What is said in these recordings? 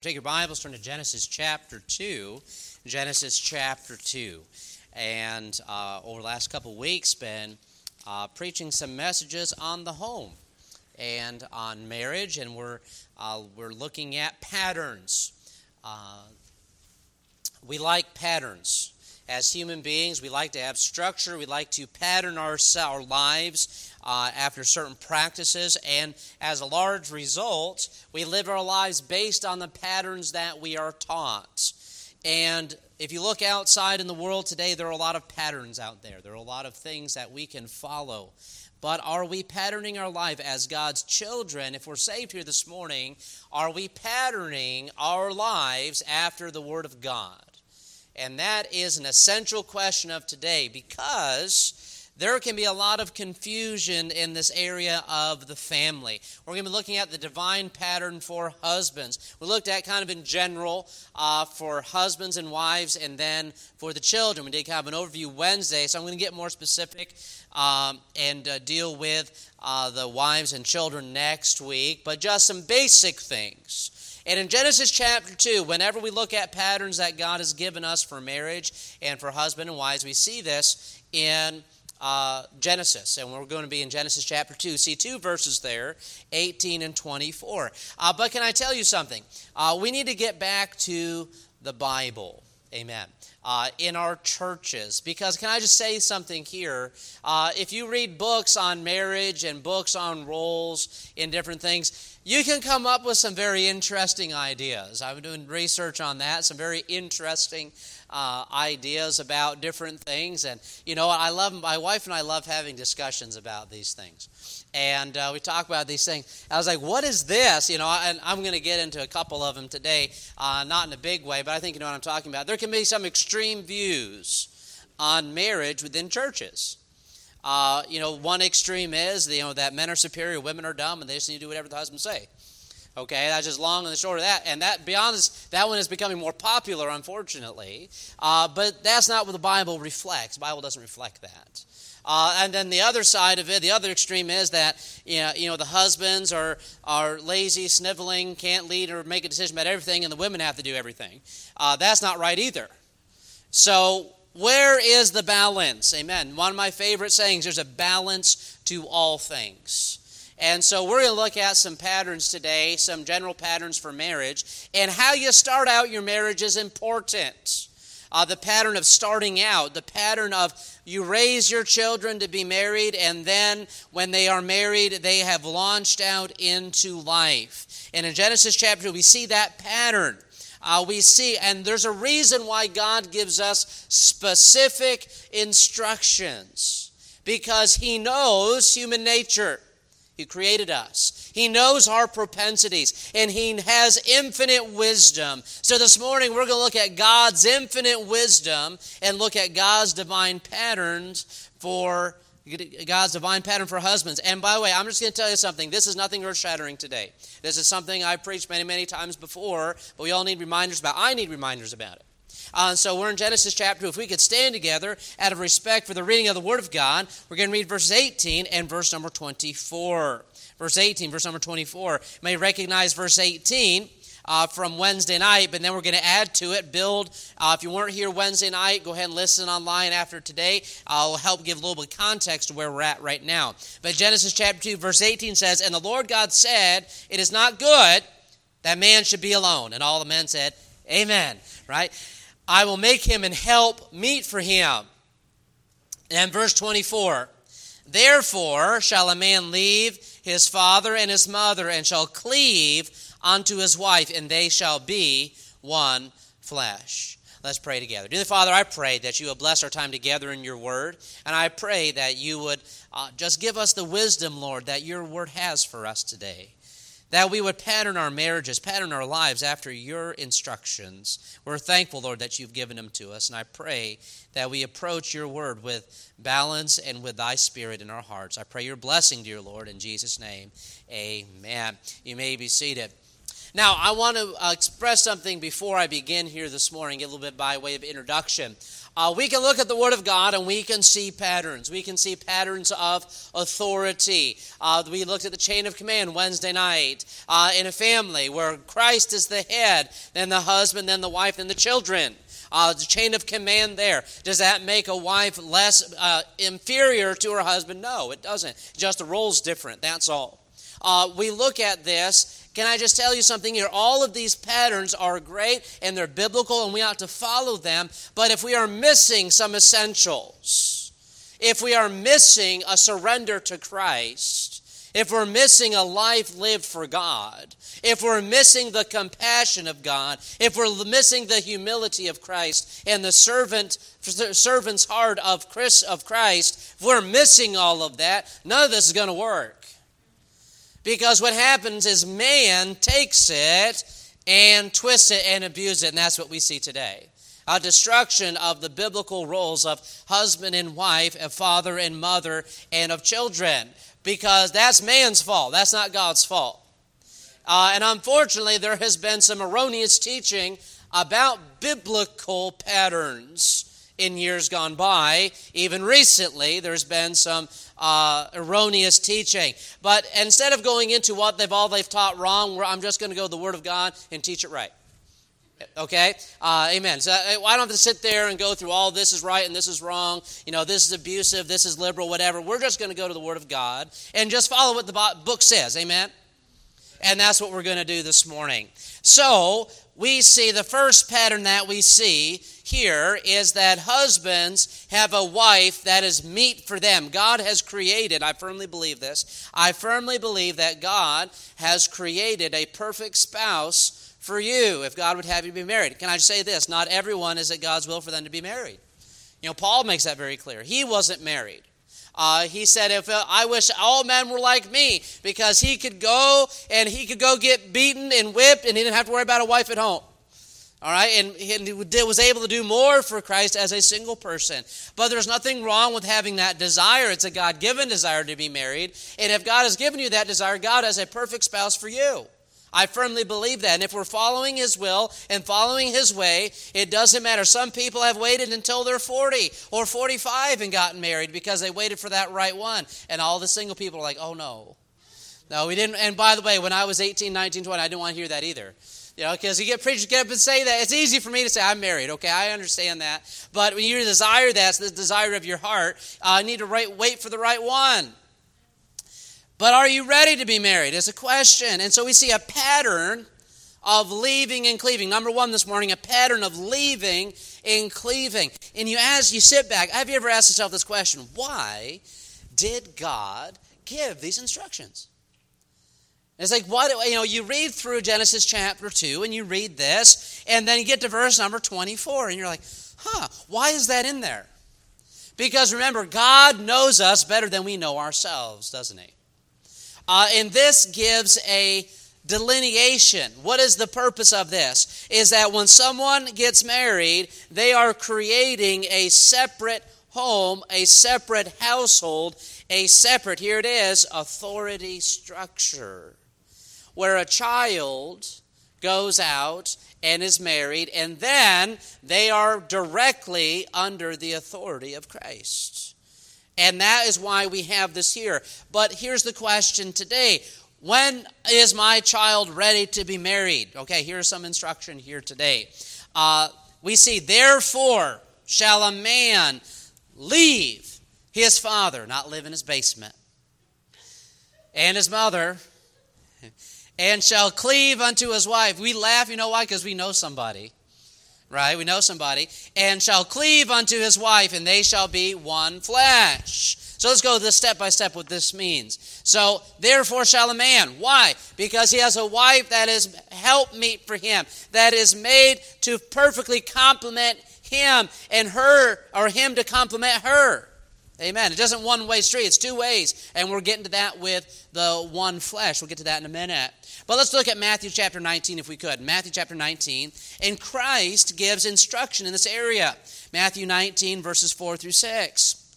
Take your Bibles, turn to Genesis chapter 2. Genesis chapter 2. And uh, over the last couple weeks, been uh, preaching some messages on the home and on marriage, and we're, uh, we're looking at patterns. Uh, we like patterns. As human beings, we like to have structure. We like to pattern our, our lives uh, after certain practices. And as a large result, we live our lives based on the patterns that we are taught. And if you look outside in the world today, there are a lot of patterns out there. There are a lot of things that we can follow. But are we patterning our life as God's children? If we're saved here this morning, are we patterning our lives after the Word of God? And that is an essential question of today because there can be a lot of confusion in this area of the family. We're going to be looking at the divine pattern for husbands. We looked at kind of in general uh, for husbands and wives, and then for the children. We did kind of an overview Wednesday, so I'm going to get more specific um, and uh, deal with uh, the wives and children next week, but just some basic things. And in Genesis chapter 2, whenever we look at patterns that God has given us for marriage and for husband and wives, we see this in uh, Genesis, and we're going to be in Genesis chapter 2. See two verses there, 18 and 24. Uh, but can I tell you something? Uh, we need to get back to the Bible. Amen. Uh, in our churches. Because, can I just say something here? Uh, if you read books on marriage and books on roles in different things, you can come up with some very interesting ideas. I've been doing research on that, some very interesting uh, ideas about different things. And, you know, I love, my wife and I love having discussions about these things. And uh, we talk about these things. I was like, what is this? You know, and I'm going to get into a couple of them today, uh, not in a big way, but I think you know what I'm talking about. There can be some extreme views on marriage within churches. Uh, you know, one extreme is you know that men are superior, women are dumb, and they just need to do whatever the husbands say. Okay, that's just long and the short of that. And that, be honest, that one is becoming more popular, unfortunately. Uh, but that's not what the Bible reflects. The Bible doesn't reflect that. Uh, and then the other side of it, the other extreme is that you know, you know the husbands are, are lazy, sniveling, can't lead or make a decision about everything, and the women have to do everything. Uh, that's not right either. So, where is the balance? Amen. One of my favorite sayings there's a balance to all things. And so we're going to look at some patterns today, some general patterns for marriage. And how you start out your marriage is important. Uh, the pattern of starting out, the pattern of you raise your children to be married, and then when they are married, they have launched out into life. And in Genesis chapter we see that pattern. Uh, we see, and there's a reason why God gives us specific instructions because He knows human nature. He created us. He knows our propensities, and He has infinite wisdom. So this morning, we're going to look at God's infinite wisdom and look at God's divine patterns for God's divine pattern for husbands. And by the way, I'm just going to tell you something. This is nothing earth shattering today. This is something I've preached many, many times before, but we all need reminders about. I need reminders about it. Uh, so we're in Genesis chapter 2. If we could stand together out of respect for the reading of the Word of God, we're going to read verses 18 and verse number 24. Verse 18, verse number 24. You may recognize verse 18. Uh, from Wednesday night, but then we're going to add to it, build. Uh, if you weren't here Wednesday night, go ahead and listen online after today. I'll help give a little bit of context to where we're at right now. But Genesis chapter 2, verse 18 says, And the Lord God said, It is not good that man should be alone. And all the men said, Amen. Right? I will make him and help meet for him. And verse 24 Therefore shall a man leave his father and his mother, and shall cleave unto his wife, and they shall be one flesh. Let's pray together. Dear Father, I pray that you will bless our time together in your word, and I pray that you would uh, just give us the wisdom, Lord, that your word has for us today that we would pattern our marriages, pattern our lives after your instructions. We're thankful, Lord, that you've given them to us, and I pray that we approach your word with balance and with thy spirit in our hearts. I pray your blessing, dear Lord, in Jesus' name. Amen. You may be seated. Now, I want to uh, express something before I begin here this morning, a little bit by way of introduction. Uh, we can look at the Word of God and we can see patterns. We can see patterns of authority. Uh, we looked at the chain of command Wednesday night uh, in a family where Christ is the head, then the husband, then the wife, then the children. Uh, the chain of command there. Does that make a wife less uh, inferior to her husband? No, it doesn't. Just the role's different. That's all. Uh, we look at this can I just tell you something here? All of these patterns are great and they're biblical and we ought to follow them. But if we are missing some essentials, if we are missing a surrender to Christ, if we're missing a life lived for God, if we're missing the compassion of God, if we're missing the humility of Christ and the servant, servant's heart of Christ, if we're missing all of that, none of this is going to work. Because what happens is man takes it and twists it and abuses it, and that's what we see today. A destruction of the biblical roles of husband and wife, of father and mother, and of children. Because that's man's fault. That's not God's fault. Uh, and unfortunately, there has been some erroneous teaching about biblical patterns in years gone by. Even recently, there's been some uh, erroneous teaching. But instead of going into what they've all they've taught wrong, I'm just going to go to the Word of God and teach it right. Okay? Uh, amen. So uh, I don't have to sit there and go through all this is right and this is wrong. You know, this is abusive, this is liberal, whatever. We're just going to go to the Word of God and just follow what the book says. Amen? And that's what we're going to do this morning. So, we see the first pattern that we see here is that husbands have a wife that is meet for them. God has created, I firmly believe this, I firmly believe that God has created a perfect spouse for you if God would have you be married. Can I say this? Not everyone is it God's will for them to be married. You know, Paul makes that very clear. He wasn't married. Uh, he said, "If uh, I wish all men were like me, because he could go and he could go get beaten and whipped, and he didn't have to worry about a wife at home." All right, and he was able to do more for Christ as a single person. But there's nothing wrong with having that desire. It's a God given desire to be married. And if God has given you that desire, God has a perfect spouse for you. I firmly believe that. And if we're following His will and following His way, it doesn't matter. Some people have waited until they're 40 or 45 and gotten married because they waited for that right one. And all the single people are like, oh no. No, we didn't. And by the way, when I was 18, 19, 20, I didn't want to hear that either. You know, because you get preachers get up and say that. It's easy for me to say, I'm married. Okay, I understand that. But when you desire that, it's the desire of your heart, uh, you need to wait, wait for the right one. But are you ready to be married? Is a question. And so we see a pattern of leaving and cleaving. Number one this morning, a pattern of leaving and cleaving. And you ask, you sit back. Have you ever asked yourself this question? Why did God give these instructions? It's like what you know, you read through Genesis chapter 2 and you read this, and then you get to verse number 24, and you're like, huh, why is that in there? Because remember, God knows us better than we know ourselves, doesn't He? Uh, and this gives a delineation. What is the purpose of this? Is that when someone gets married, they are creating a separate home, a separate household, a separate, here it is, authority structure where a child goes out and is married, and then they are directly under the authority of Christ. And that is why we have this here. But here's the question today When is my child ready to be married? Okay, here's some instruction here today. Uh, we see, therefore, shall a man leave his father, not live in his basement, and his mother, and shall cleave unto his wife. We laugh, you know why? Because we know somebody. Right? We know somebody. And shall cleave unto his wife, and they shall be one flesh. So let's go this step by step what this means. So, therefore shall a man. Why? Because he has a wife that is helpmeet for him, that is made to perfectly complement him, and her, or him to complement her. Amen. It doesn't one way street, it's two ways. And we're getting to that with the one flesh. We'll get to that in a minute. But let's look at Matthew chapter 19 if we could. Matthew chapter 19. And Christ gives instruction in this area. Matthew 19, verses 4 through 6.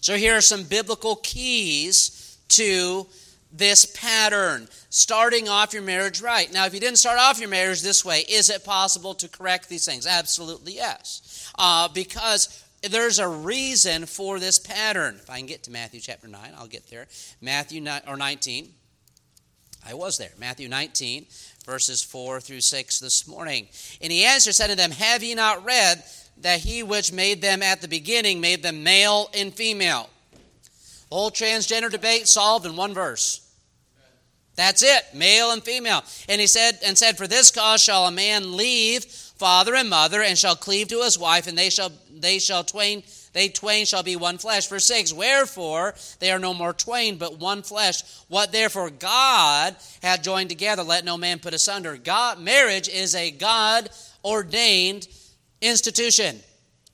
So here are some biblical keys to this pattern, starting off your marriage right. Now, if you didn't start off your marriage this way, is it possible to correct these things? Absolutely yes. Uh, because there's a reason for this pattern. If I can get to Matthew chapter 9, I'll get there. Matthew 9, or 19. I was there. Matthew 19, verses 4 through 6 this morning. And he answered, said to them, Have ye not read that he which made them at the beginning made them male and female? The whole transgender debate solved in one verse. That's it, male and female. And he said, and said, For this cause shall a man leave father and mother, and shall cleave to his wife, and they shall they shall twain they twain shall be one flesh. Verse 6 Wherefore they are no more twain, but one flesh. What therefore God hath joined together, let no man put asunder. God, marriage is a God ordained institution.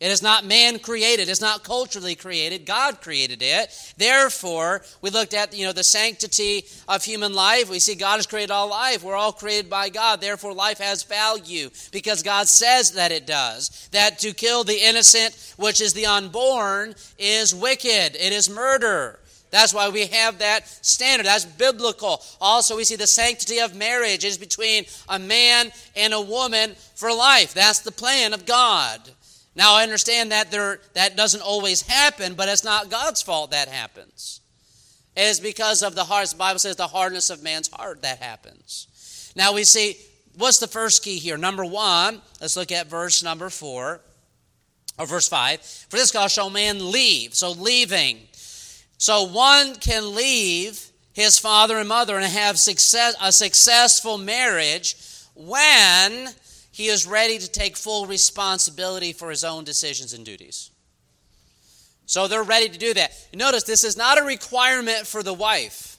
It is not man created. It's not culturally created. God created it. Therefore, we looked at you know the sanctity of human life. We see God has created all life. We're all created by God. Therefore, life has value because God says that it does. That to kill the innocent, which is the unborn, is wicked. It is murder. That's why we have that standard. That's biblical. Also, we see the sanctity of marriage is between a man and a woman for life. That's the plan of God. Now, I understand that there, that doesn't always happen, but it's not God's fault that happens. It is because of the heart. The Bible says the hardness of man's heart that happens. Now, we see what's the first key here? Number one, let's look at verse number four, or verse five. For this cause shall man leave. So, leaving. So, one can leave his father and mother and have success, a successful marriage when he is ready to take full responsibility for his own decisions and duties. So they're ready to do that. Notice this is not a requirement for the wife,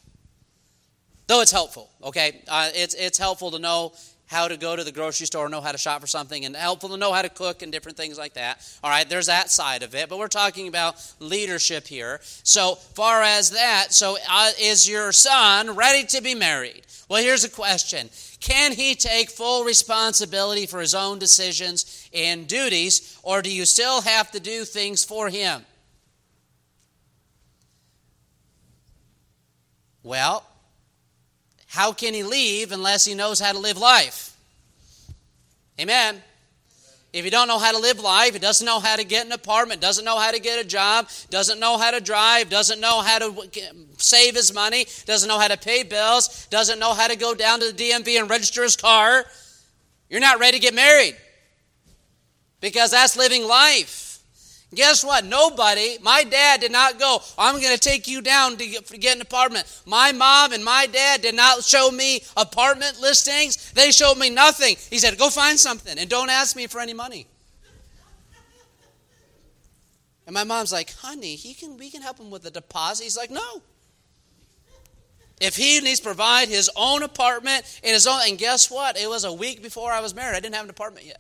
though it's helpful, okay? Uh, it's, it's helpful to know how to go to the grocery store, know how to shop for something, and helpful to know how to cook and different things like that. All right, there's that side of it, but we're talking about leadership here. So, far as that, so uh, is your son ready to be married? Well, here's a question can he take full responsibility for his own decisions and duties, or do you still have to do things for him? Well, how can he leave unless he knows how to live life? Amen. If he don't know how to live life, he doesn't know how to get an apartment, doesn't know how to get a job, doesn't know how to drive, doesn't know how to save his money, doesn't know how to pay bills, doesn't know how to go down to the DMV and register his car, you're not ready to get married. Because that's living life. Guess what? Nobody, my dad did not go, I'm going to take you down to get, get, an apartment. My mom and my dad did not show me apartment listings. They showed me nothing. He said, Go find something and don't ask me for any money. And my mom's like, Honey, he can, we can help him with a deposit. He's like, No. If he needs to provide his own apartment in his own, and guess what? It was a week before I was married. I didn't have an apartment yet.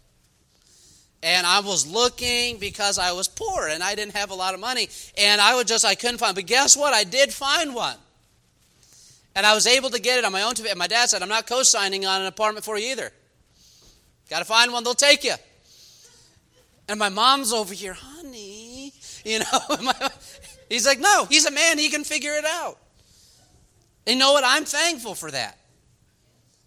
And I was looking because I was poor and I didn't have a lot of money. And I would just, I couldn't find. But guess what? I did find one. And I was able to get it on my own. And my dad said, I'm not co signing on an apartment for you either. Got to find one, they'll take you. And my mom's over here, honey. You know, he's like, no, he's a man, he can figure it out. And you know what? I'm thankful for that.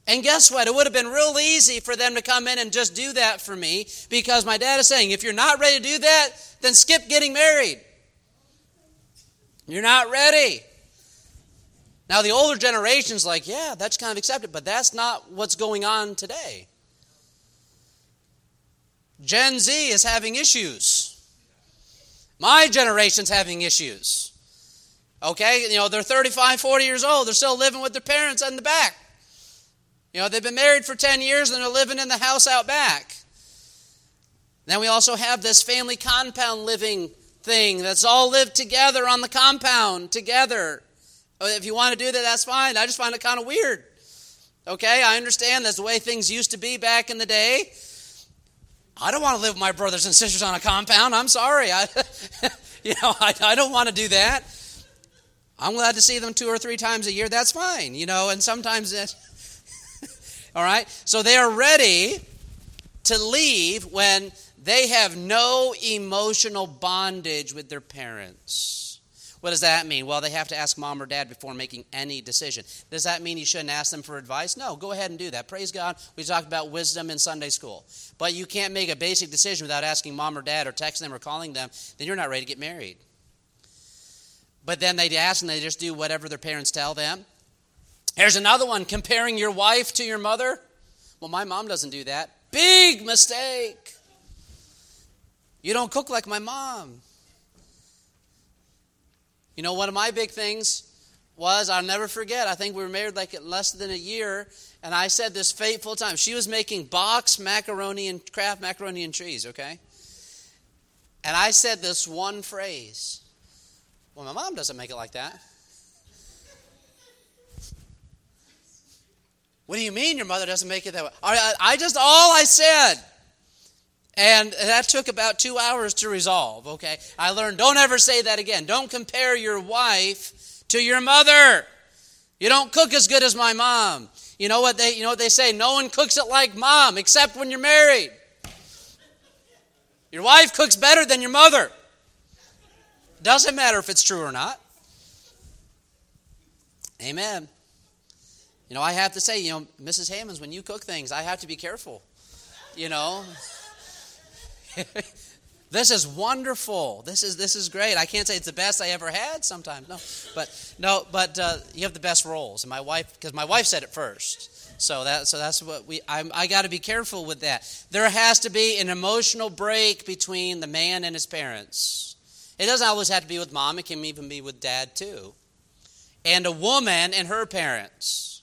And guess what? It would have been real easy for them to come in and just do that for me because my dad is saying, if you're not ready to do that, then skip getting married. You're not ready. Now, the older generation's like, yeah, that's kind of accepted, but that's not what's going on today. Gen Z is having issues. My generation's having issues. Okay? You know, they're 35, 40 years old. They're still living with their parents in the back. You know, they've been married for 10 years and they're living in the house out back. Then we also have this family compound living thing that's all lived together on the compound together. Uh, if you want to do that, that's fine. I just find it kind of weird. Okay, I understand that's the way things used to be back in the day. I don't want to live with my brothers and sisters on a compound. I'm sorry. I, you know, I, I don't want to do that. I'm glad to see them two or three times a year. That's fine. You know, and sometimes all right? So they are ready to leave when they have no emotional bondage with their parents. What does that mean? Well, they have to ask mom or dad before making any decision. Does that mean you shouldn't ask them for advice? No, go ahead and do that. Praise God. We talked about wisdom in Sunday school. But you can't make a basic decision without asking mom or dad or texting them or calling them, then you're not ready to get married. But then they ask and they just do whatever their parents tell them. Here's another one comparing your wife to your mother. Well, my mom doesn't do that. Big mistake. You don't cook like my mom. You know, one of my big things was I'll never forget. I think we were married like less than a year, and I said this fateful time. She was making box macaroni and Kraft macaroni and cheese, okay? And I said this one phrase. Well, my mom doesn't make it like that. What do you mean your mother doesn't make it that way? I, I just, all I said and that took about two hours to resolve, okay? I learned don't ever say that again. Don't compare your wife to your mother. You don't cook as good as my mom. You know what they you know what they say? No one cooks it like mom except when you're married. Your wife cooks better than your mother. Doesn't matter if it's true or not. Amen. You know, I have to say, you know, Mrs. Hammonds, when you cook things, I have to be careful. You know, this is wonderful. This is this is great. I can't say it's the best I ever had. Sometimes no, but no, but uh, you have the best rolls. And my wife, because my wife said it first. So that so that's what we. I'm, I got to be careful with that. There has to be an emotional break between the man and his parents. It doesn't always have to be with mom. It can even be with dad too, and a woman and her parents.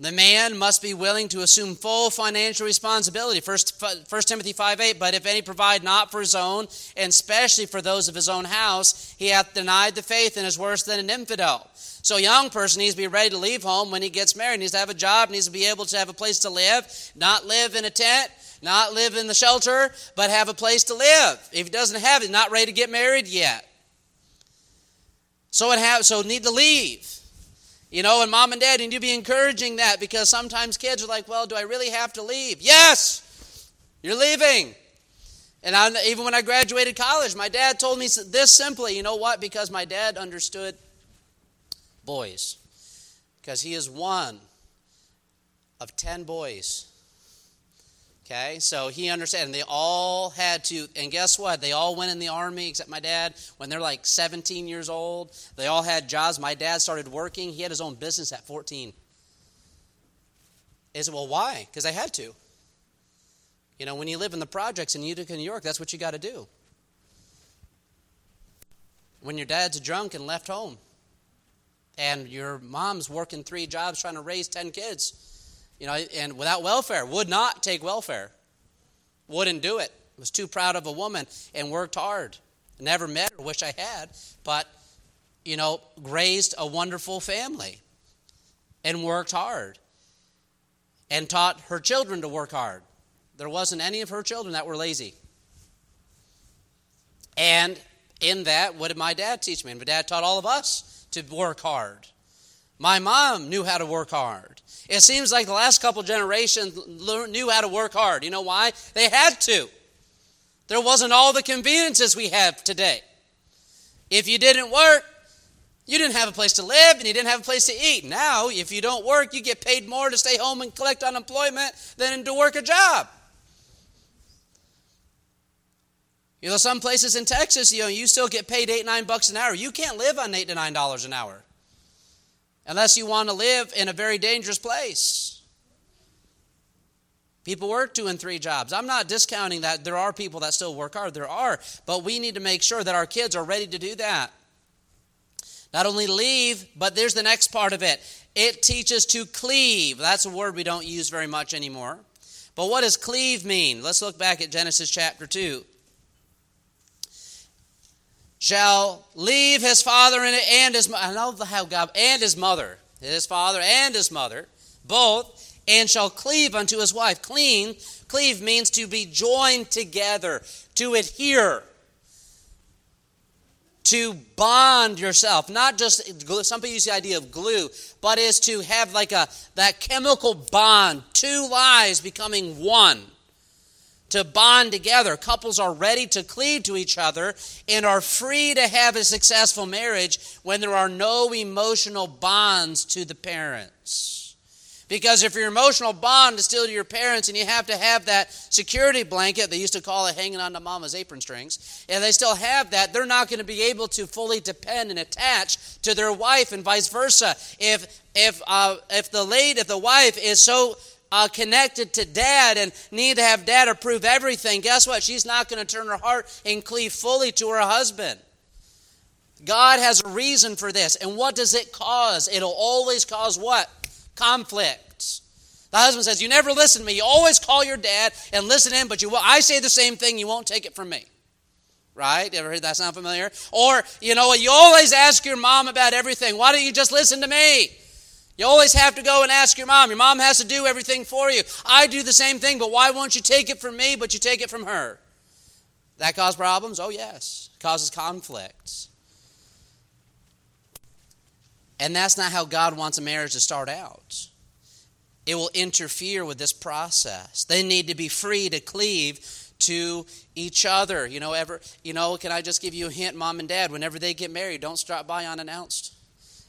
The man must be willing to assume full financial responsibility. First, 1 Timothy 5 8, but if any provide not for his own, and especially for those of his own house, he hath denied the faith and is worse than an infidel. So a young person needs to be ready to leave home when he gets married. Needs to have a job, needs to be able to have a place to live, not live in a tent, not live in the shelter, but have a place to live. If he doesn't have it, not ready to get married yet. So it have so need to leave. You know, and mom and dad need to be encouraging that because sometimes kids are like, well, do I really have to leave? Yes, you're leaving. And I, even when I graduated college, my dad told me this simply you know what? Because my dad understood boys. Because he is one of 10 boys Okay, so he understood. They all had to, and guess what? They all went in the army except my dad when they're like 17 years old. They all had jobs. My dad started working. He had his own business at 14. Is it, well, why? Because I had to. You know, when you live in the projects in Utica, New York, that's what you got to do. When your dad's drunk and left home, and your mom's working three jobs trying to raise 10 kids you know, and without welfare, would not take welfare, wouldn't do it. Was too proud of a woman and worked hard. Never met her, wish I had, but, you know, raised a wonderful family and worked hard and taught her children to work hard. There wasn't any of her children that were lazy. And in that, what did my dad teach me? My dad taught all of us to work hard. My mom knew how to work hard. It seems like the last couple generations knew how to work hard. You know why? They had to. There wasn't all the conveniences we have today. If you didn't work, you didn't have a place to live and you didn't have a place to eat. Now, if you don't work, you get paid more to stay home and collect unemployment than to work a job. You know, some places in Texas, you know, you still get paid eight, nine bucks an hour. You can't live on eight to nine dollars an hour unless you want to live in a very dangerous place. People work two and three jobs. I'm not discounting that. There are people that still work hard. There are. But we need to make sure that our kids are ready to do that. Not only leave, but there's the next part of it. It teaches to cleave. That's a word we don't use very much anymore. But what does cleave mean? Let's look back at Genesis chapter 2 shall leave his father and his I love how God and his mother, his father and his mother, both, and shall cleave unto his wife. Clean, cleave means to be joined together, to adhere, to bond yourself. Not just some people use the idea of glue, but is to have like a that chemical bond, two lives becoming one. To bond together. Couples are ready to cleave to each other and are free to have a successful marriage when there are no emotional bonds to the parents. Because if your emotional bond is still to your parents and you have to have that security blanket, they used to call it hanging on to mama's apron strings, and they still have that, they're not going to be able to fully depend and attach to their wife and vice versa. If, if, uh, if the lady, if the wife is so uh, connected to dad and need to have dad approve everything, guess what? She's not going to turn her heart and cleave fully to her husband. God has a reason for this. And what does it cause? It'll always cause what? conflict. The husband says, You never listen to me. You always call your dad and listen to him, but you will. I say the same thing, you won't take it from me. Right? You ever heard that sound familiar? Or, you know what, you always ask your mom about everything. Why don't you just listen to me? You always have to go and ask your mom. Your mom has to do everything for you. I do the same thing, but why won't you take it from me, but you take it from her? That cause problems? Oh, yes. It causes conflicts. And that's not how God wants a marriage to start out. It will interfere with this process. They need to be free to cleave to each other. You know, ever you know, can I just give you a hint, mom and dad, whenever they get married, don't stop by unannounced.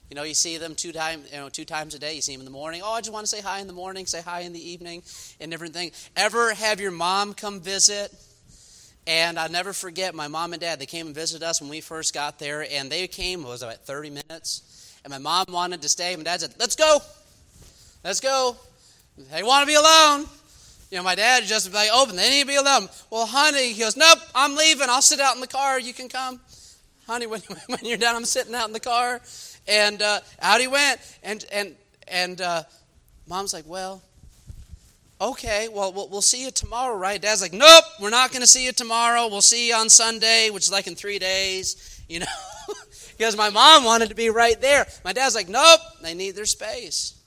You know, you see them two times, you know, two times a day. You see them in the morning. Oh, I just want to say hi in the morning, say hi in the evening, and different things. Ever have your mom come visit? And I'll never forget my mom and dad. They came and visited us when we first got there, and they came. was about thirty minutes and my mom wanted to stay. My dad said, Let's go. Let's go. They want to be alone. You know, my dad just like oh, open. They need to be alone. Well, honey, he goes, Nope, I'm leaving. I'll sit out in the car. You can come. Honey, when, when you're done, I'm sitting out in the car. And uh, out he went. And, and, and uh, mom's like, Well, okay, well, we'll see you tomorrow, right? Dad's like, Nope, we're not going to see you tomorrow. We'll see you on Sunday, which is like in three days, you know because my mom wanted to be right there. My dad's like, nope, they need their space.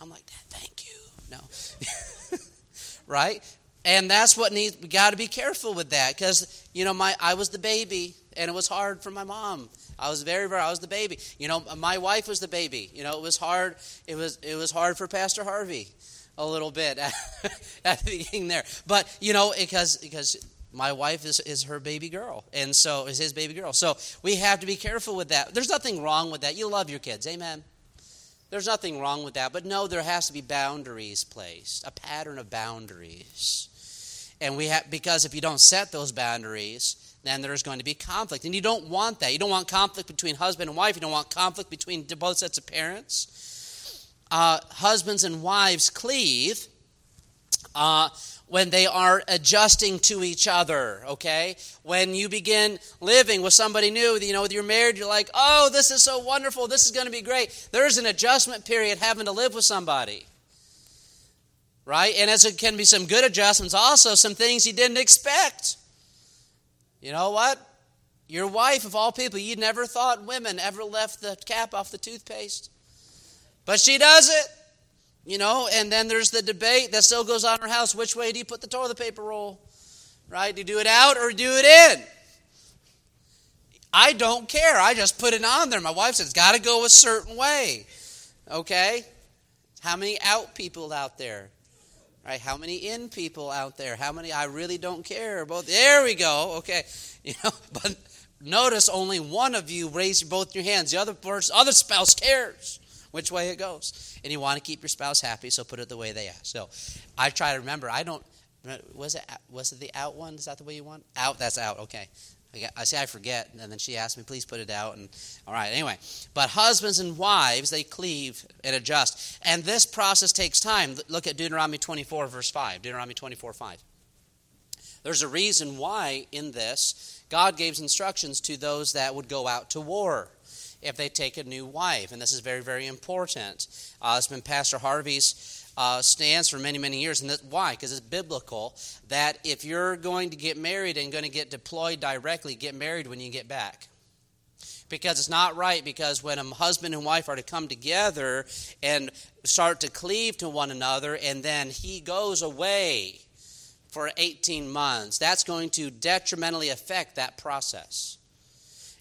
I'm like, Dad, thank you. No. right? And that's what needs, we got to be careful with that because, you know, my, I was the baby and it was hard for my mom. I was very, very, I was the baby. You know, my wife was the baby. You know, it was hard. It was, it was hard for Pastor Harvey a little bit at, at the beginning there. But, you know, because, because my wife is, is her baby girl and so is his baby girl so we have to be careful with that there's nothing wrong with that you love your kids amen there's nothing wrong with that but no there has to be boundaries placed a pattern of boundaries and we have because if you don't set those boundaries then there's going to be conflict and you don't want that you don't want conflict between husband and wife you don't want conflict between both sets of parents uh, husbands and wives cleave uh, when they are adjusting to each other, okay? When you begin living with somebody new, you know, you're married, you're like, oh, this is so wonderful, this is going to be great. There's an adjustment period having to live with somebody, right? And as it can be some good adjustments, also some things you didn't expect. You know what? Your wife, of all people, you never thought women ever left the cap off the toothpaste. But she does it. You know, and then there's the debate that still goes on in our house. Which way do you put the toilet paper roll? Right? Do you do it out or do it in? I don't care. I just put it on there. My wife says it's got to go a certain way. Okay? How many out people out there? Right? How many in people out there? How many I really don't care about? There we go. Okay. You know, but notice only one of you raise both your hands. The other person, other spouse cares which way it goes. And you want to keep your spouse happy, so put it the way they ask. So I try to remember. I don't. Was it was it the out one? Is that the way you want? Out. That's out. Okay. I say I forget, and then she asked me, "Please put it out." And all right, anyway. But husbands and wives, they cleave and adjust, and this process takes time. Look at Deuteronomy 24, verse five. Deuteronomy 24, 5. There's a reason why in this God gave instructions to those that would go out to war if they take a new wife. And this is very, very important. Uh, it's been Pastor Harvey's uh, stance for many, many years. And that, why? Because it's biblical that if you're going to get married and going to get deployed directly, get married when you get back. Because it's not right, because when a husband and wife are to come together and start to cleave to one another, and then he goes away for 18 months, that's going to detrimentally affect that process.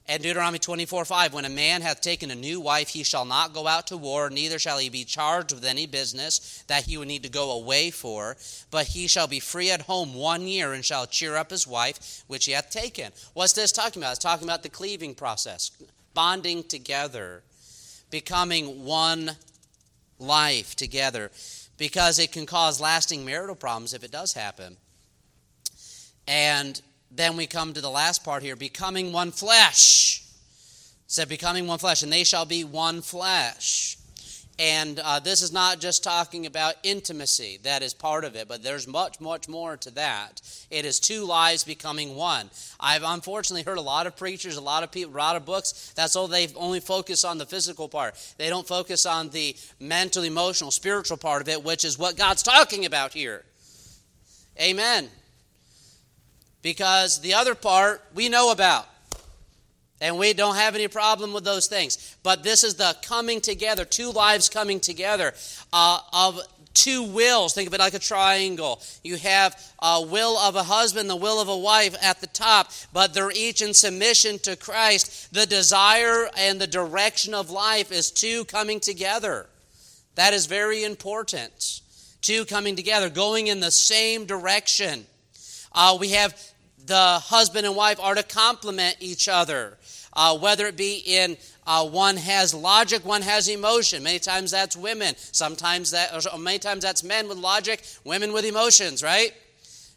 And Deuteronomy 24 5, when a man hath taken a new wife, he shall not go out to war, neither shall he be charged with any business that he would need to go away for, but he shall be free at home one year and shall cheer up his wife, which he hath taken. What's this talking about? It's talking about the cleaving process, bonding together, becoming one life together, because it can cause lasting marital problems if it does happen. And then we come to the last part here becoming one flesh. It said, becoming one flesh, and they shall be one flesh. And uh, this is not just talking about intimacy, that is part of it, but there's much, much more to that. It is two lives becoming one. I've unfortunately heard a lot of preachers, a lot of people, a lot of books, that's all they only focus on the physical part. They don't focus on the mental, emotional, spiritual part of it, which is what God's talking about here. Amen because the other part we know about. And we don't have any problem with those things. But this is the coming together, two lives coming together uh, of two wills. Think of it like a triangle. You have a will of a husband, the will of a wife at the top, but they're each in submission to Christ. The desire and the direction of life is two coming together. That is very important. Two coming together, going in the same direction. Uh, we have the husband and wife are to complement each other, uh, whether it be in uh, one has logic, one has emotion. Many times that's women. Sometimes that, or many times that's men with logic, women with emotions, right?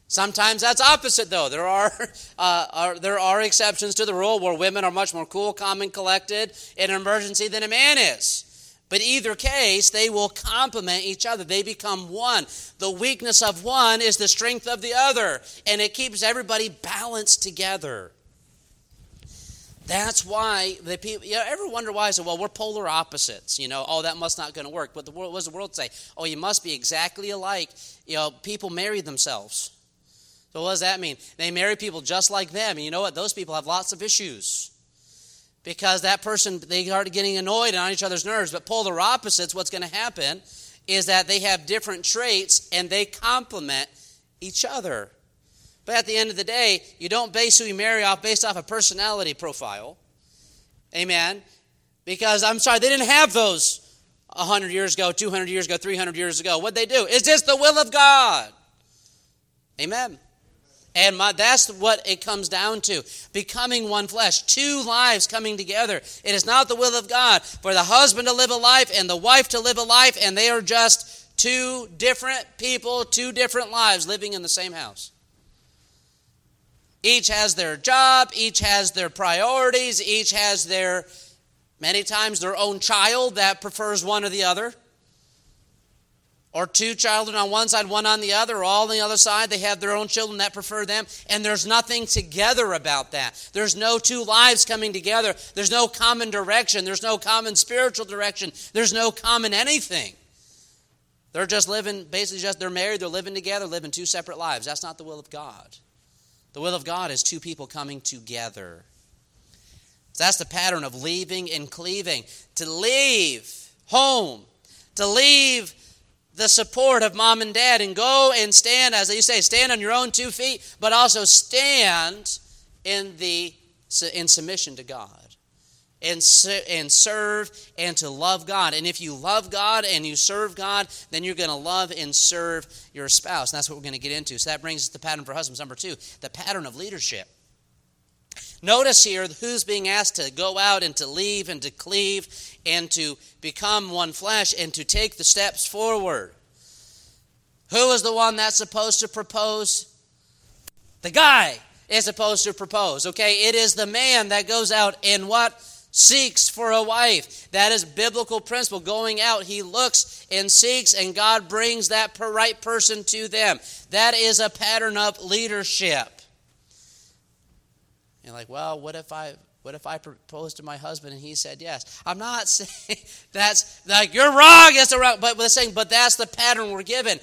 Sometimes that's opposite, though. There are, uh, are, there are exceptions to the rule where women are much more cool, calm, and collected in an emergency than a man is. But either case, they will complement each other. They become one. The weakness of one is the strength of the other, and it keeps everybody balanced together. That's why the people. You know, ever wonder why? I say, well, we're polar opposites. You know, oh, that must not going to work. But the world, what does the world say? Oh, you must be exactly alike. You know, people marry themselves. So what does that mean? They marry people just like them. And you know what? Those people have lots of issues because that person, they start getting annoyed and on each other's nerves. But polar opposites, what's going to happen is that they have different traits and they complement each other. But at the end of the day, you don't base who you marry off based off a personality profile. Amen. Because I'm sorry, they didn't have those 100 years ago, 200 years ago, 300 years ago. What'd they do? Is this the will of God? Amen. And my, that's what it comes down to becoming one flesh, two lives coming together. It is not the will of God for the husband to live a life and the wife to live a life, and they are just two different people, two different lives living in the same house. Each has their job, each has their priorities, each has their, many times, their own child that prefers one or the other or two children on one side, one on the other, or all on the other side. They have their own children that prefer them. And there's nothing together about that. There's no two lives coming together. There's no common direction. There's no common spiritual direction. There's no common anything. They're just living, basically, just they're married, they're living together, living two separate lives. That's not the will of God. The will of God is two people coming together. So that's the pattern of leaving and cleaving. To leave home, to leave the support of mom and dad and go and stand, as you say, stand on your own two feet, but also stand in, the, in submission to God and, and serve and to love God. And if you love God and you serve God, then you're going to love and serve your spouse. And that's what we're going to get into. So that brings us to the pattern for husbands. Number two, the pattern of leadership. Notice here who's being asked to go out and to leave and to cleave and to become one flesh and to take the steps forward. Who is the one that's supposed to propose? The guy is supposed to propose, okay? It is the man that goes out and what? Seeks for a wife. That is biblical principle. Going out, he looks and seeks, and God brings that right person to them. That is a pattern of leadership. You're like, well, what if I what if I proposed to my husband and he said yes? I'm not saying that's like you're wrong. That's the wrong. But we're saying, but that's the pattern we're given.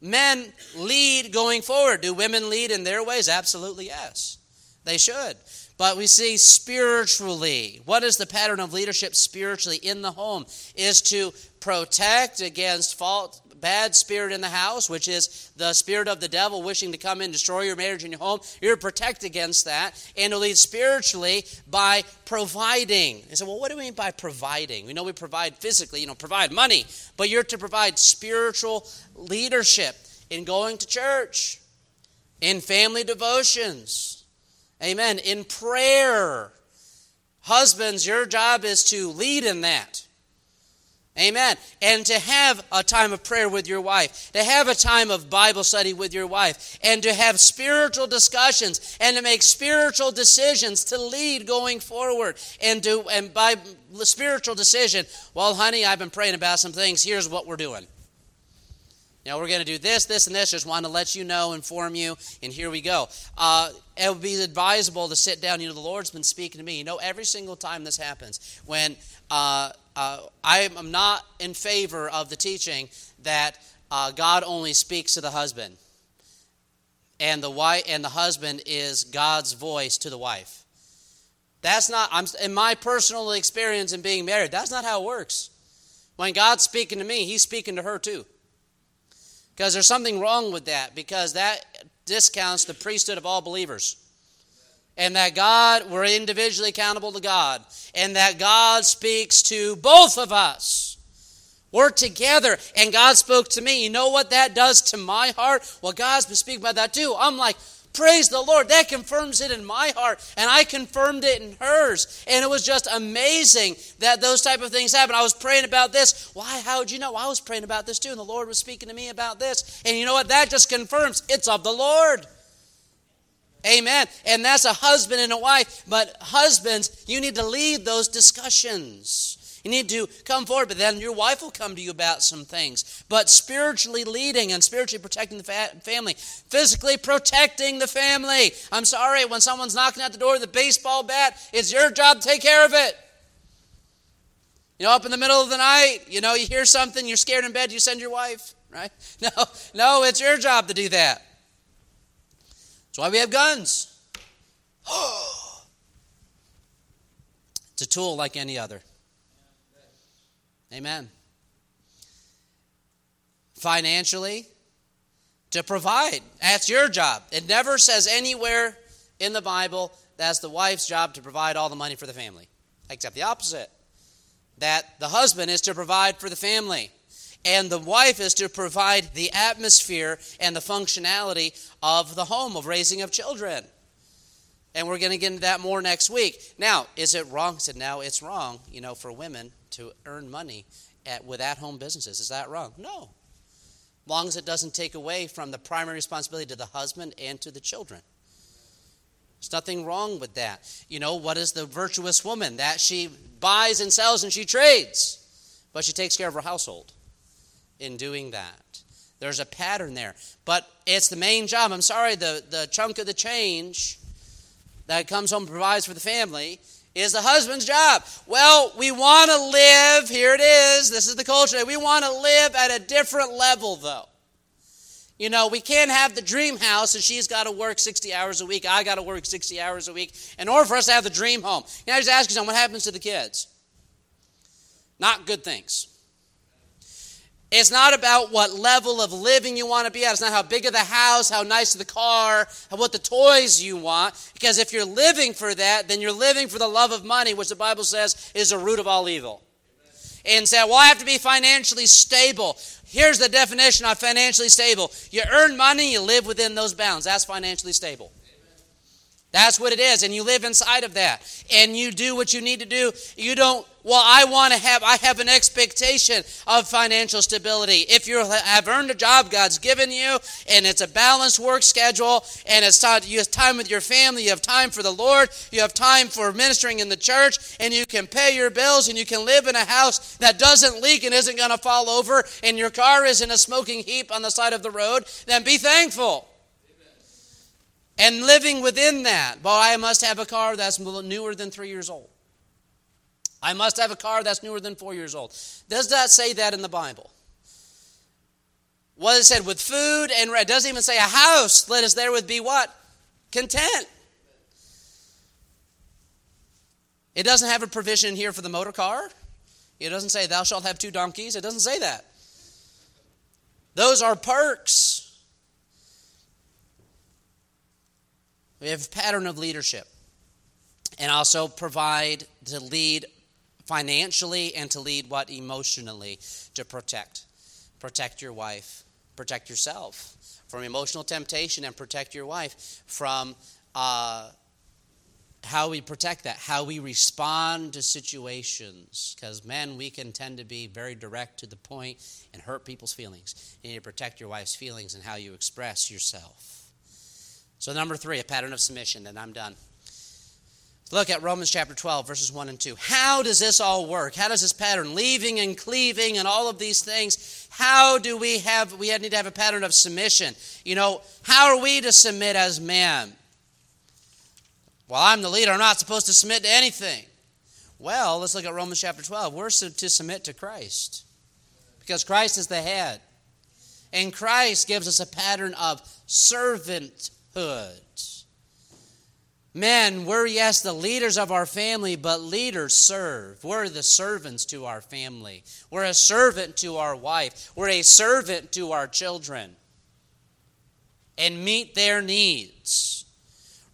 Men lead going forward. Do women lead in their ways? Absolutely yes. They should. But we see spiritually. What is the pattern of leadership spiritually in the home? Is to protect against fault, bad spirit in the house, which is the spirit of the devil wishing to come in, destroy your marriage and your home. You're to protect against that and to lead spiritually by providing. And so, well, what do we mean by providing? We know we provide physically, you know, provide money, but you're to provide spiritual leadership in going to church, in family devotions Amen. In prayer. Husbands, your job is to lead in that. Amen. And to have a time of prayer with your wife, to have a time of Bible study with your wife, and to have spiritual discussions and to make spiritual decisions to lead going forward. And to and by spiritual decision, well, honey, I've been praying about some things. Here's what we're doing. Now we're going to do this, this, and this. Just want to let you know, inform you, and here we go. Uh, it would be advisable to sit down. You know, the Lord's been speaking to me. You know, every single time this happens, when uh, uh, I am not in favor of the teaching that uh, God only speaks to the husband, and the wife and the husband is God's voice to the wife. That's not. I'm in my personal experience in being married. That's not how it works. When God's speaking to me, He's speaking to her too. Because there's something wrong with that, because that discounts the priesthood of all believers. And that God, we're individually accountable to God. And that God speaks to both of us. We're together, and God spoke to me. You know what that does to my heart? Well, God's been speaking about that too. I'm like, Praise the Lord. That confirms it in my heart, and I confirmed it in hers. And it was just amazing that those type of things happen. I was praying about this. Why? How would you know? I was praying about this too, and the Lord was speaking to me about this. And you know what? That just confirms it's of the Lord. Amen. And that's a husband and a wife. But husbands, you need to lead those discussions. You need to come forward, but then your wife will come to you about some things. But spiritually leading and spiritually protecting the fa- family, physically protecting the family. I'm sorry, when someone's knocking at the door with a baseball bat, it's your job to take care of it. You know, up in the middle of the night, you know, you hear something, you're scared in bed, you send your wife, right? No, no, it's your job to do that. That's why we have guns. it's a tool like any other. Amen. Financially, to provide. That's your job. It never says anywhere in the Bible that's the wife's job to provide all the money for the family, except the opposite. That the husband is to provide for the family, and the wife is to provide the atmosphere and the functionality of the home, of raising of children. And we're going to get into that more next week. Now, is it wrong? Said, now it's wrong, you know, for women to earn money at, with at home businesses. Is that wrong? No. Long as it doesn't take away from the primary responsibility to the husband and to the children. There's nothing wrong with that. You know, what is the virtuous woman? That she buys and sells and she trades, but she takes care of her household in doing that. There's a pattern there. But it's the main job. I'm sorry, the, the chunk of the change that comes home and provides for the family is the husband's job. Well, we want to live, here it is, this is the culture. We want to live at a different level, though. You know, we can't have the dream house and she's got to work 60 hours a week. I got to work 60 hours a week in order for us to have the dream home. You know, I just ask you something what happens to the kids? Not good things. It's not about what level of living you want to be at. It's not how big of the house, how nice of the car, what the toys you want. Because if you're living for that, then you're living for the love of money, which the Bible says is the root of all evil. And say, well, I have to be financially stable. Here's the definition of financially stable you earn money, you live within those bounds. That's financially stable. That's what it is. And you live inside of that. And you do what you need to do. You don't, well, I want to have, I have an expectation of financial stability. If you have earned a job God's given you, and it's a balanced work schedule, and it's time, you have time with your family, you have time for the Lord, you have time for ministering in the church, and you can pay your bills, and you can live in a house that doesn't leak and isn't going to fall over, and your car is in a smoking heap on the side of the road, then be thankful and living within that. But I must have a car that's newer than three years old. I must have a car that's newer than four years old. Does that say that in the Bible? What it said with food and it doesn't even say a house. Let us there with be what? Content. It doesn't have a provision here for the motor car. It doesn't say, Thou shalt have two donkeys. It doesn't say that. Those are perks. We have pattern of leadership and also provide to lead financially and to lead what emotionally to protect. Protect your wife, protect yourself from emotional temptation, and protect your wife from uh, how we protect that, how we respond to situations. Because men, we can tend to be very direct to the point and hurt people's feelings. You need to protect your wife's feelings and how you express yourself. So, number three, a pattern of submission, and I'm done. Look at Romans chapter 12, verses 1 and 2. How does this all work? How does this pattern, leaving and cleaving and all of these things, how do we have, we need to have a pattern of submission? You know, how are we to submit as men? Well, I'm the leader. I'm not supposed to submit to anything. Well, let's look at Romans chapter 12. We're to submit to Christ because Christ is the head. And Christ gives us a pattern of servanthood. Men, we're, yes, the leaders of our family, but leaders serve. We're the servants to our family. We're a servant to our wife. We're a servant to our children. And meet their needs.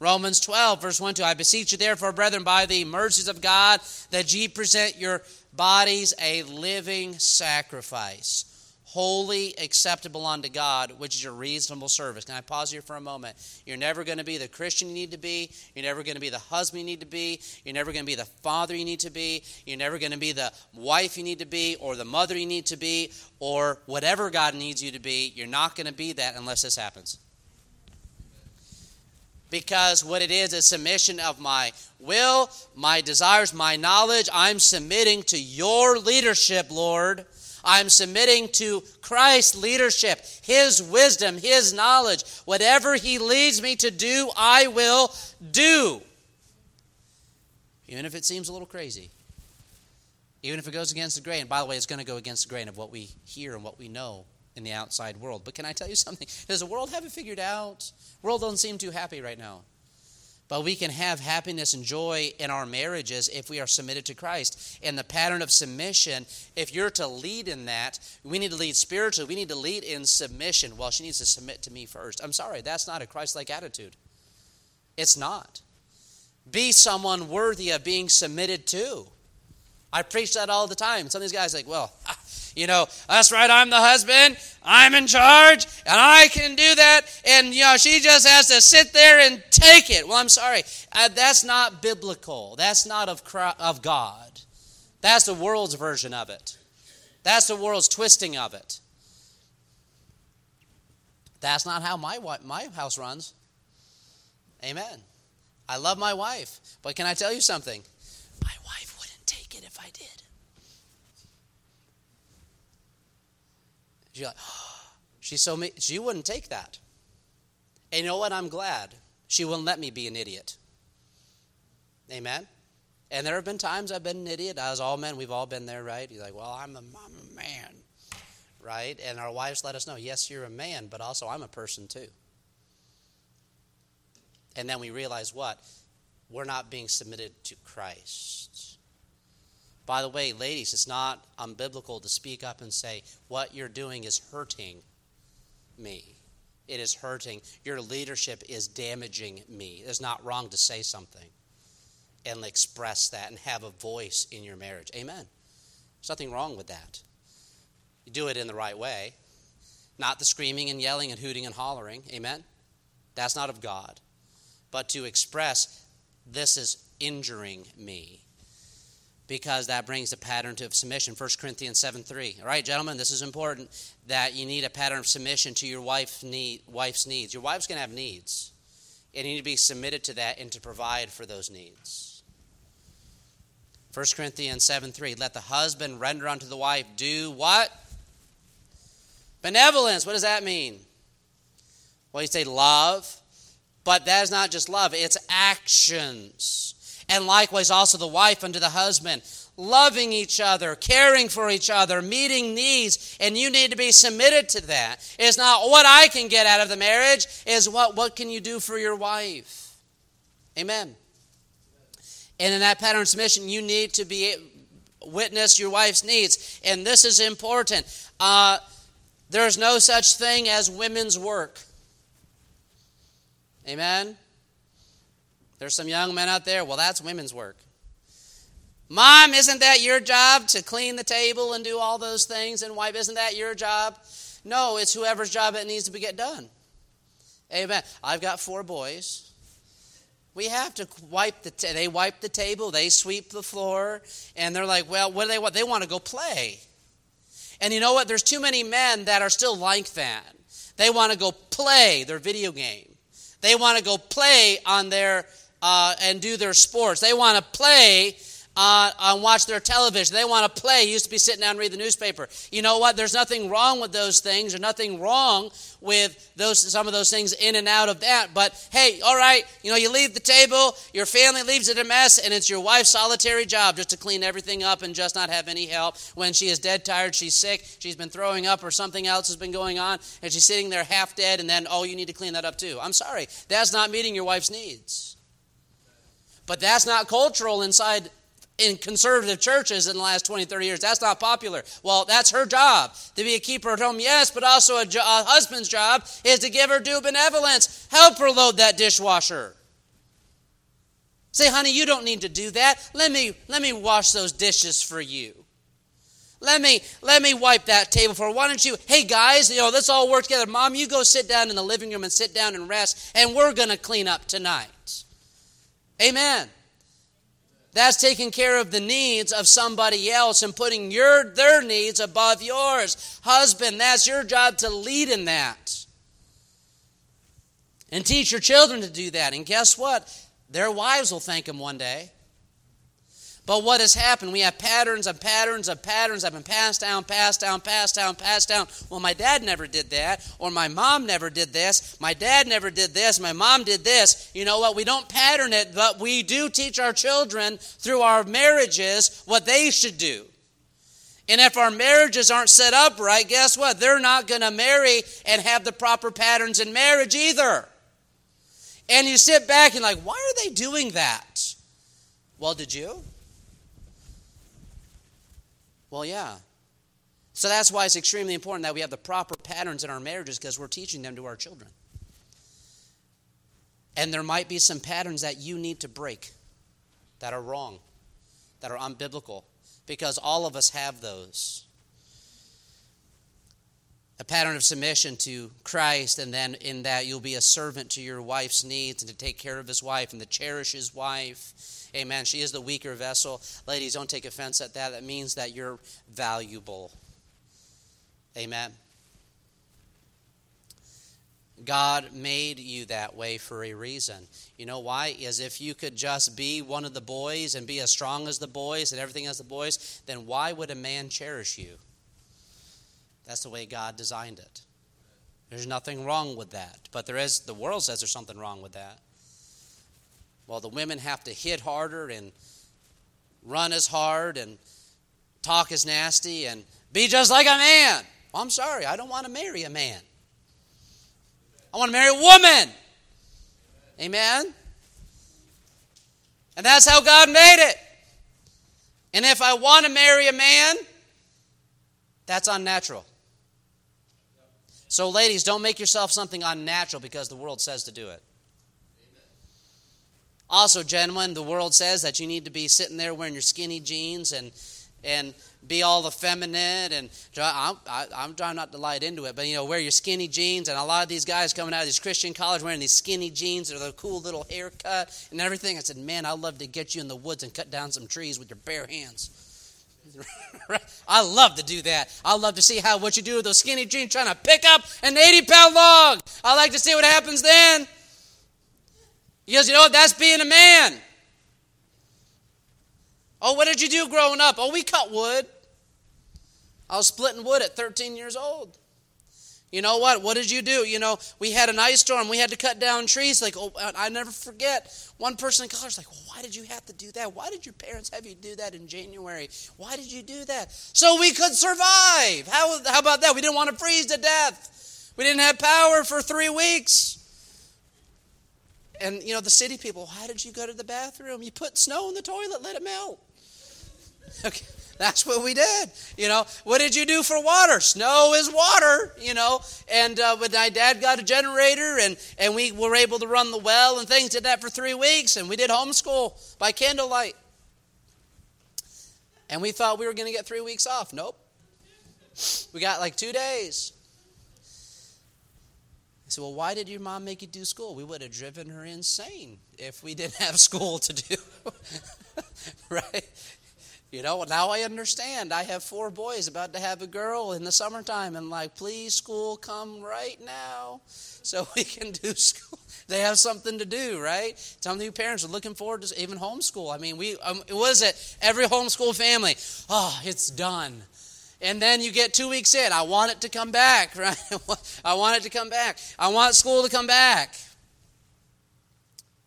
Romans 12, verse 1 2. I beseech you, therefore, brethren, by the mercies of God, that ye present your bodies a living sacrifice holy, acceptable unto God, which is your reasonable service. Can I pause here for a moment? You're never going to be the Christian you need to be. You're never going to be the husband you need to be. You're never going to be the father you need to be. You're never going to be the wife you need to be, or the mother you need to be, or whatever God needs you to be. You're not going to be that unless this happens. Because what it is is submission of my will, my desires, my knowledge. I'm submitting to your leadership, Lord. I'm submitting to Christ's leadership, His wisdom, His knowledge. Whatever He leads me to do, I will do. Even if it seems a little crazy. Even if it goes against the grain. By the way, it's going to go against the grain of what we hear and what we know in the outside world. But can I tell you something? Does the world have it figured out? The world doesn't seem too happy right now. But we can have happiness and joy in our marriages if we are submitted to Christ. And the pattern of submission, if you're to lead in that, we need to lead spiritually. We need to lead in submission. Well, she needs to submit to me first. I'm sorry, that's not a Christ like attitude. It's not. Be someone worthy of being submitted to. I preach that all the time. Some of these guys like, well, you know, that's right, I'm the husband, I'm in charge, and I can do that, and, you know, she just has to sit there and take it. Well, I'm sorry. Uh, that's not biblical. That's not of, of God. That's the world's version of it. That's the world's twisting of it. That's not how my, my house runs. Amen. I love my wife, but can I tell you something? My wife wouldn't take it if I did. She's like, she's so me. she wouldn't take that. And you know what? I'm glad she wouldn't let me be an idiot. Amen. And there have been times I've been an idiot. As all men, we've all been there, right? You're like, well, I'm a, I'm a man, right? And our wives let us know, yes, you're a man, but also I'm a person too. And then we realize what? We're not being submitted to Christ. By the way, ladies, it's not unbiblical to speak up and say, What you're doing is hurting me. It is hurting. Your leadership is damaging me. It's not wrong to say something and express that and have a voice in your marriage. Amen. There's nothing wrong with that. You do it in the right way, not the screaming and yelling and hooting and hollering. Amen. That's not of God. But to express, this is injuring me because that brings a pattern to submission. 1 corinthians 7 3 all right gentlemen this is important that you need a pattern of submission to your need, wife's needs. Your wife's going to have needs and you need to be submitted to that and to provide for those needs. 1 corinthians 7 3 let the husband render unto the wife do what? Benevolence. What does that mean? Well you say love but that is not just love it's actions and likewise also the wife unto the husband, loving each other, caring for each other, meeting needs, and you need to be submitted to that. It's not what I can get out of the marriage, is what, what can you do for your wife? Amen. And in that pattern submission, you need to be witness your wife's needs. And this is important. Uh, there's no such thing as women's work. Amen? There's some young men out there, well, that's women's work. Mom, isn't that your job to clean the table and do all those things? And wife, isn't that your job? No, it's whoever's job it needs to be get done. Amen. I've got four boys. We have to wipe the. T- they wipe the table. They sweep the floor, and they're like, "Well, what do they want? They want to go play." And you know what? There's too many men that are still like that. They want to go play their video game. They want to go play on their uh, and do their sports. They want to play uh, and watch their television. They want to play. used to be sitting down and read the newspaper. You know what? There's nothing wrong with those things. There's nothing wrong with those some of those things in and out of that. But hey, all right, you know, you leave the table, your family leaves it a mess, and it's your wife's solitary job just to clean everything up and just not have any help. When she is dead tired, she's sick, she's been throwing up, or something else has been going on, and she's sitting there half dead, and then, oh, you need to clean that up too. I'm sorry, that's not meeting your wife's needs. But that's not cultural inside in conservative churches in the last 20, 30 years. That's not popular. Well, that's her job to be a keeper at home, yes, but also a, jo- a husband's job is to give her due benevolence. Help her load that dishwasher. Say, honey, you don't need to do that. Let me, let me wash those dishes for you. Let me let me wipe that table for. Why don't you? Hey guys, you know let's all work together. Mom, you go sit down in the living room and sit down and rest, and we're gonna clean up tonight. Amen. That's taking care of the needs of somebody else and putting your their needs above yours. Husband, that's your job to lead in that. And teach your children to do that. And guess what? Their wives will thank them one day. But what has happened? We have patterns of patterns of patterns that have been passed down, passed down, passed down, passed down. Well, my dad never did that, or my mom never did this, my dad never did this, my mom did this. You know what? We don't pattern it, but we do teach our children through our marriages what they should do. And if our marriages aren't set up right, guess what? They're not going to marry and have the proper patterns in marriage either. And you sit back and like, why are they doing that? Well, did you? Well, yeah. So that's why it's extremely important that we have the proper patterns in our marriages because we're teaching them to our children. And there might be some patterns that you need to break that are wrong, that are unbiblical, because all of us have those. A pattern of submission to Christ, and then in that you'll be a servant to your wife's needs and to take care of his wife and to cherish his wife Amen. She is the weaker vessel. Ladies, don't take offense at that. That means that you're valuable. Amen. God made you that way for a reason. You know why? Is if you could just be one of the boys and be as strong as the boys and everything as the boys, then why would a man cherish you? That's the way God designed it. There's nothing wrong with that. But there is, the world says there's something wrong with that. Well, the women have to hit harder and run as hard and talk as nasty and be just like a man. Well, I'm sorry, I don't want to marry a man. I want to marry a woman. Amen? And that's how God made it. And if I want to marry a man, that's unnatural. So, ladies, don't make yourself something unnatural because the world says to do it. Also, gentlemen, the world says that you need to be sitting there wearing your skinny jeans and and be all effeminate and I'm, I'm trying not to light into it, but you know, wear your skinny jeans and a lot of these guys coming out of these Christian college wearing these skinny jeans or the cool little haircut and everything. I said, man, I'd love to get you in the woods and cut down some trees with your bare hands. I love to do that. I love to see how what you do with those skinny jeans trying to pick up an 80 pound log. I like to see what happens then. Because you know what? That's being a man. Oh, what did you do growing up? Oh, we cut wood. I was splitting wood at 13 years old. You know what? What did you do? You know, we had an ice storm. We had to cut down trees. Like, oh, I never forget. One person in college like, why did you have to do that? Why did your parents have you do that in January? Why did you do that? So we could survive. How, how about that? We didn't want to freeze to death. We didn't have power for three weeks. And, you know, the city people, how did you go to the bathroom? You put snow in the toilet, let it melt. Okay. That's what we did. You know, what did you do for water? Snow is water, you know. And uh, when my dad got a generator and, and we were able to run the well and things, did that for three weeks. And we did homeschool by candlelight. And we thought we were going to get three weeks off. Nope. We got like two days. I said, Well, why did your mom make you do school? We would have driven her insane if we didn't have school to do. right? You know, now I understand. I have four boys about to have a girl in the summertime, and like, please, school, come right now so we can do school. They have something to do, right? Some of you parents are looking forward to even homeschool. I mean, we, um, what is it? Every homeschool family, oh, it's done. And then you get two weeks in. I want it to come back, right? I want it to come back. I want school to come back.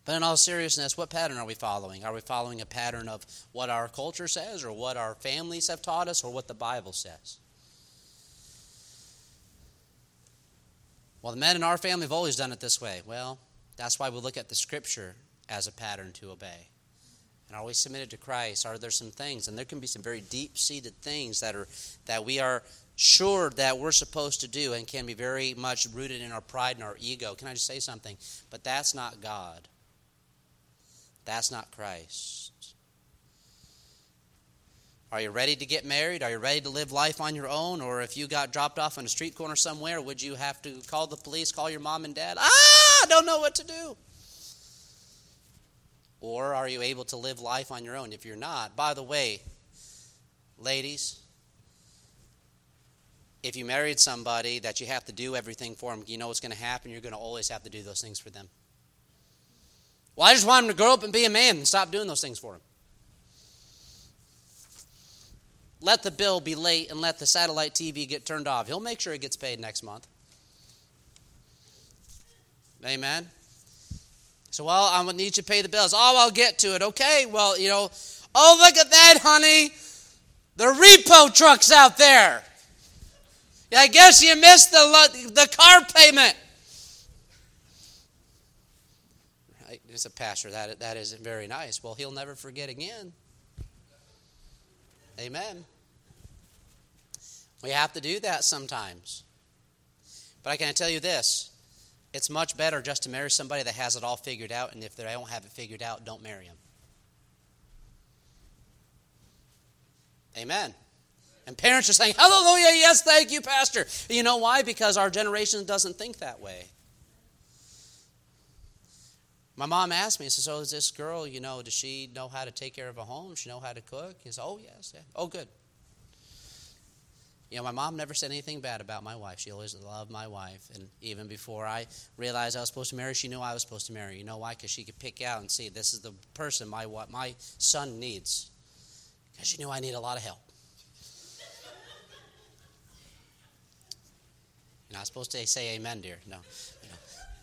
But in all seriousness, what pattern are we following? Are we following a pattern of what our culture says, or what our families have taught us, or what the Bible says? Well, the men in our family have always done it this way. Well, that's why we look at the Scripture as a pattern to obey. And are we submitted to Christ? Are there some things, and there can be some very deep-seated things that are that we are sure that we're supposed to do, and can be very much rooted in our pride and our ego. Can I just say something? But that's not God. That's not Christ. Are you ready to get married? Are you ready to live life on your own? Or if you got dropped off on a street corner somewhere, would you have to call the police, call your mom and dad? Ah, I don't know what to do. Or are you able to live life on your own? If you're not, by the way, ladies, if you married somebody that you have to do everything for them, you know what's going to happen? You're going to always have to do those things for them. Well, I just want him to grow up and be a man and stop doing those things for him. Let the bill be late and let the satellite TV get turned off. He'll make sure it gets paid next month. Amen. So, well, I'm going to need you to pay the bills. Oh, I'll get to it. Okay, well, you know, oh, look at that, honey. The repo truck's out there. I guess you missed the, the car payment. as a pastor, that, that isn't very nice. Well, he'll never forget again. Amen. We have to do that sometimes. But I can tell you this it's much better just to marry somebody that has it all figured out, and if they don't have it figured out, don't marry them. Amen. And parents are saying, Hallelujah, yes, thank you, Pastor. You know why? Because our generation doesn't think that way. My mom asked me, she says, Oh, is this girl, you know, does she know how to take care of a home? She know how to cook? He said, Oh, yes. Yeah. Oh, good. You know, my mom never said anything bad about my wife. She always loved my wife. And even before I realized I was supposed to marry, she knew I was supposed to marry. You know why? Because she could pick out and see this is the person my, what my son needs. Because she knew I need a lot of help. You're not supposed to say amen, dear. No,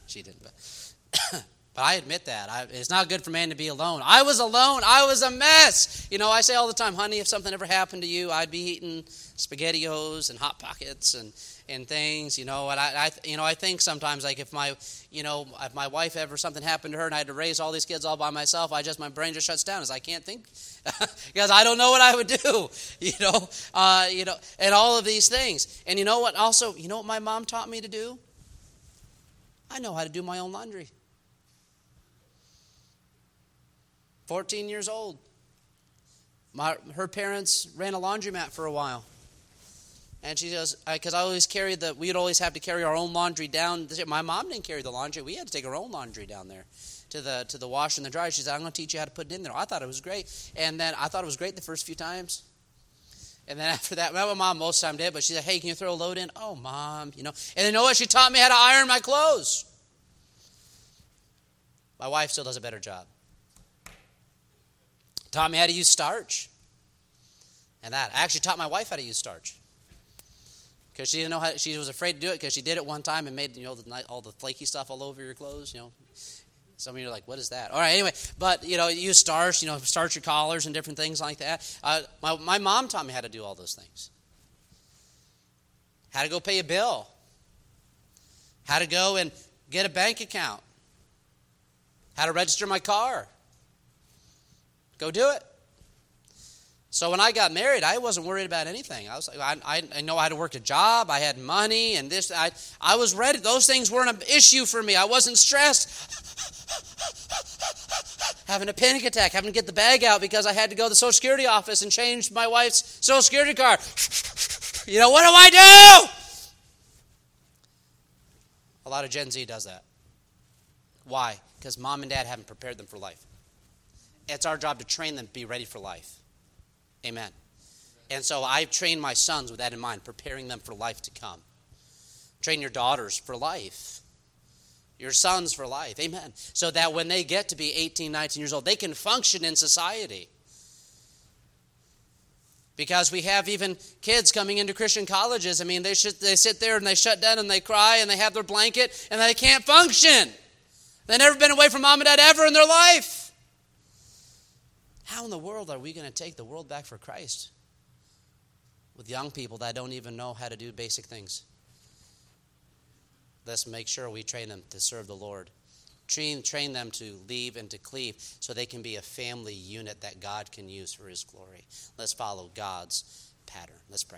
she didn't. But But I admit that. I, it's not good for man to be alone. I was alone. I was a mess. You know, I say all the time, honey, if something ever happened to you, I'd be eating SpaghettiOs and Hot Pockets and, and things, you know. And I, I, you know, I think sometimes, like, if my, you know, if my wife ever something happened to her and I had to raise all these kids all by myself, I just, my brain just shuts down as I can't think because I don't know what I would do, you know, uh, you know, and all of these things. And you know what? Also, you know what my mom taught me to do? I know how to do my own laundry. 14 years old. My, her parents ran a laundromat for a while. And she goes, because I, I always carried the, we'd always have to carry our own laundry down. My mom didn't carry the laundry. We had to take our own laundry down there to the to the wash and the dryer. She said, I'm going to teach you how to put it in there. I thought it was great. And then I thought it was great the first few times. And then after that, my mom most time did, but she said, hey, can you throw a load in? Oh, mom, you know. And you know what? She taught me how to iron my clothes. My wife still does a better job. Taught me how to use starch. And that. I actually taught my wife how to use starch. Because she didn't know how, she was afraid to do it because she did it one time and made, you know, the, all the flaky stuff all over your clothes, you know. Some of you are like, what is that? All right, anyway, but, you know, use starch, you know, starch your collars and different things like that. Uh, my, my mom taught me how to do all those things. How to go pay a bill. How to go and get a bank account how to register my car. Go do it. So when I got married, I wasn't worried about anything. I was like I, I, I had to work a job. I had money and this. I, I was ready. Those things weren't an issue for me. I wasn't stressed. having a panic attack, having to get the bag out because I had to go to the Social Security office and change my wife's Social Security card. you know, what do I do? A lot of Gen Z does that. Why? Because mom and dad haven't prepared them for life. It's our job to train them to be ready for life. Amen. And so I've trained my sons with that in mind, preparing them for life to come. Train your daughters for life, your sons for life. Amen. So that when they get to be 18, 19 years old, they can function in society. Because we have even kids coming into Christian colleges. I mean, they, should, they sit there and they shut down and they cry and they have their blanket and they can't function. They've never been away from mom and dad ever in their life. How in the world are we going to take the world back for Christ with young people that don't even know how to do basic things? Let's make sure we train them to serve the Lord. Train, train them to leave and to cleave so they can be a family unit that God can use for His glory. Let's follow God's pattern. Let's pray.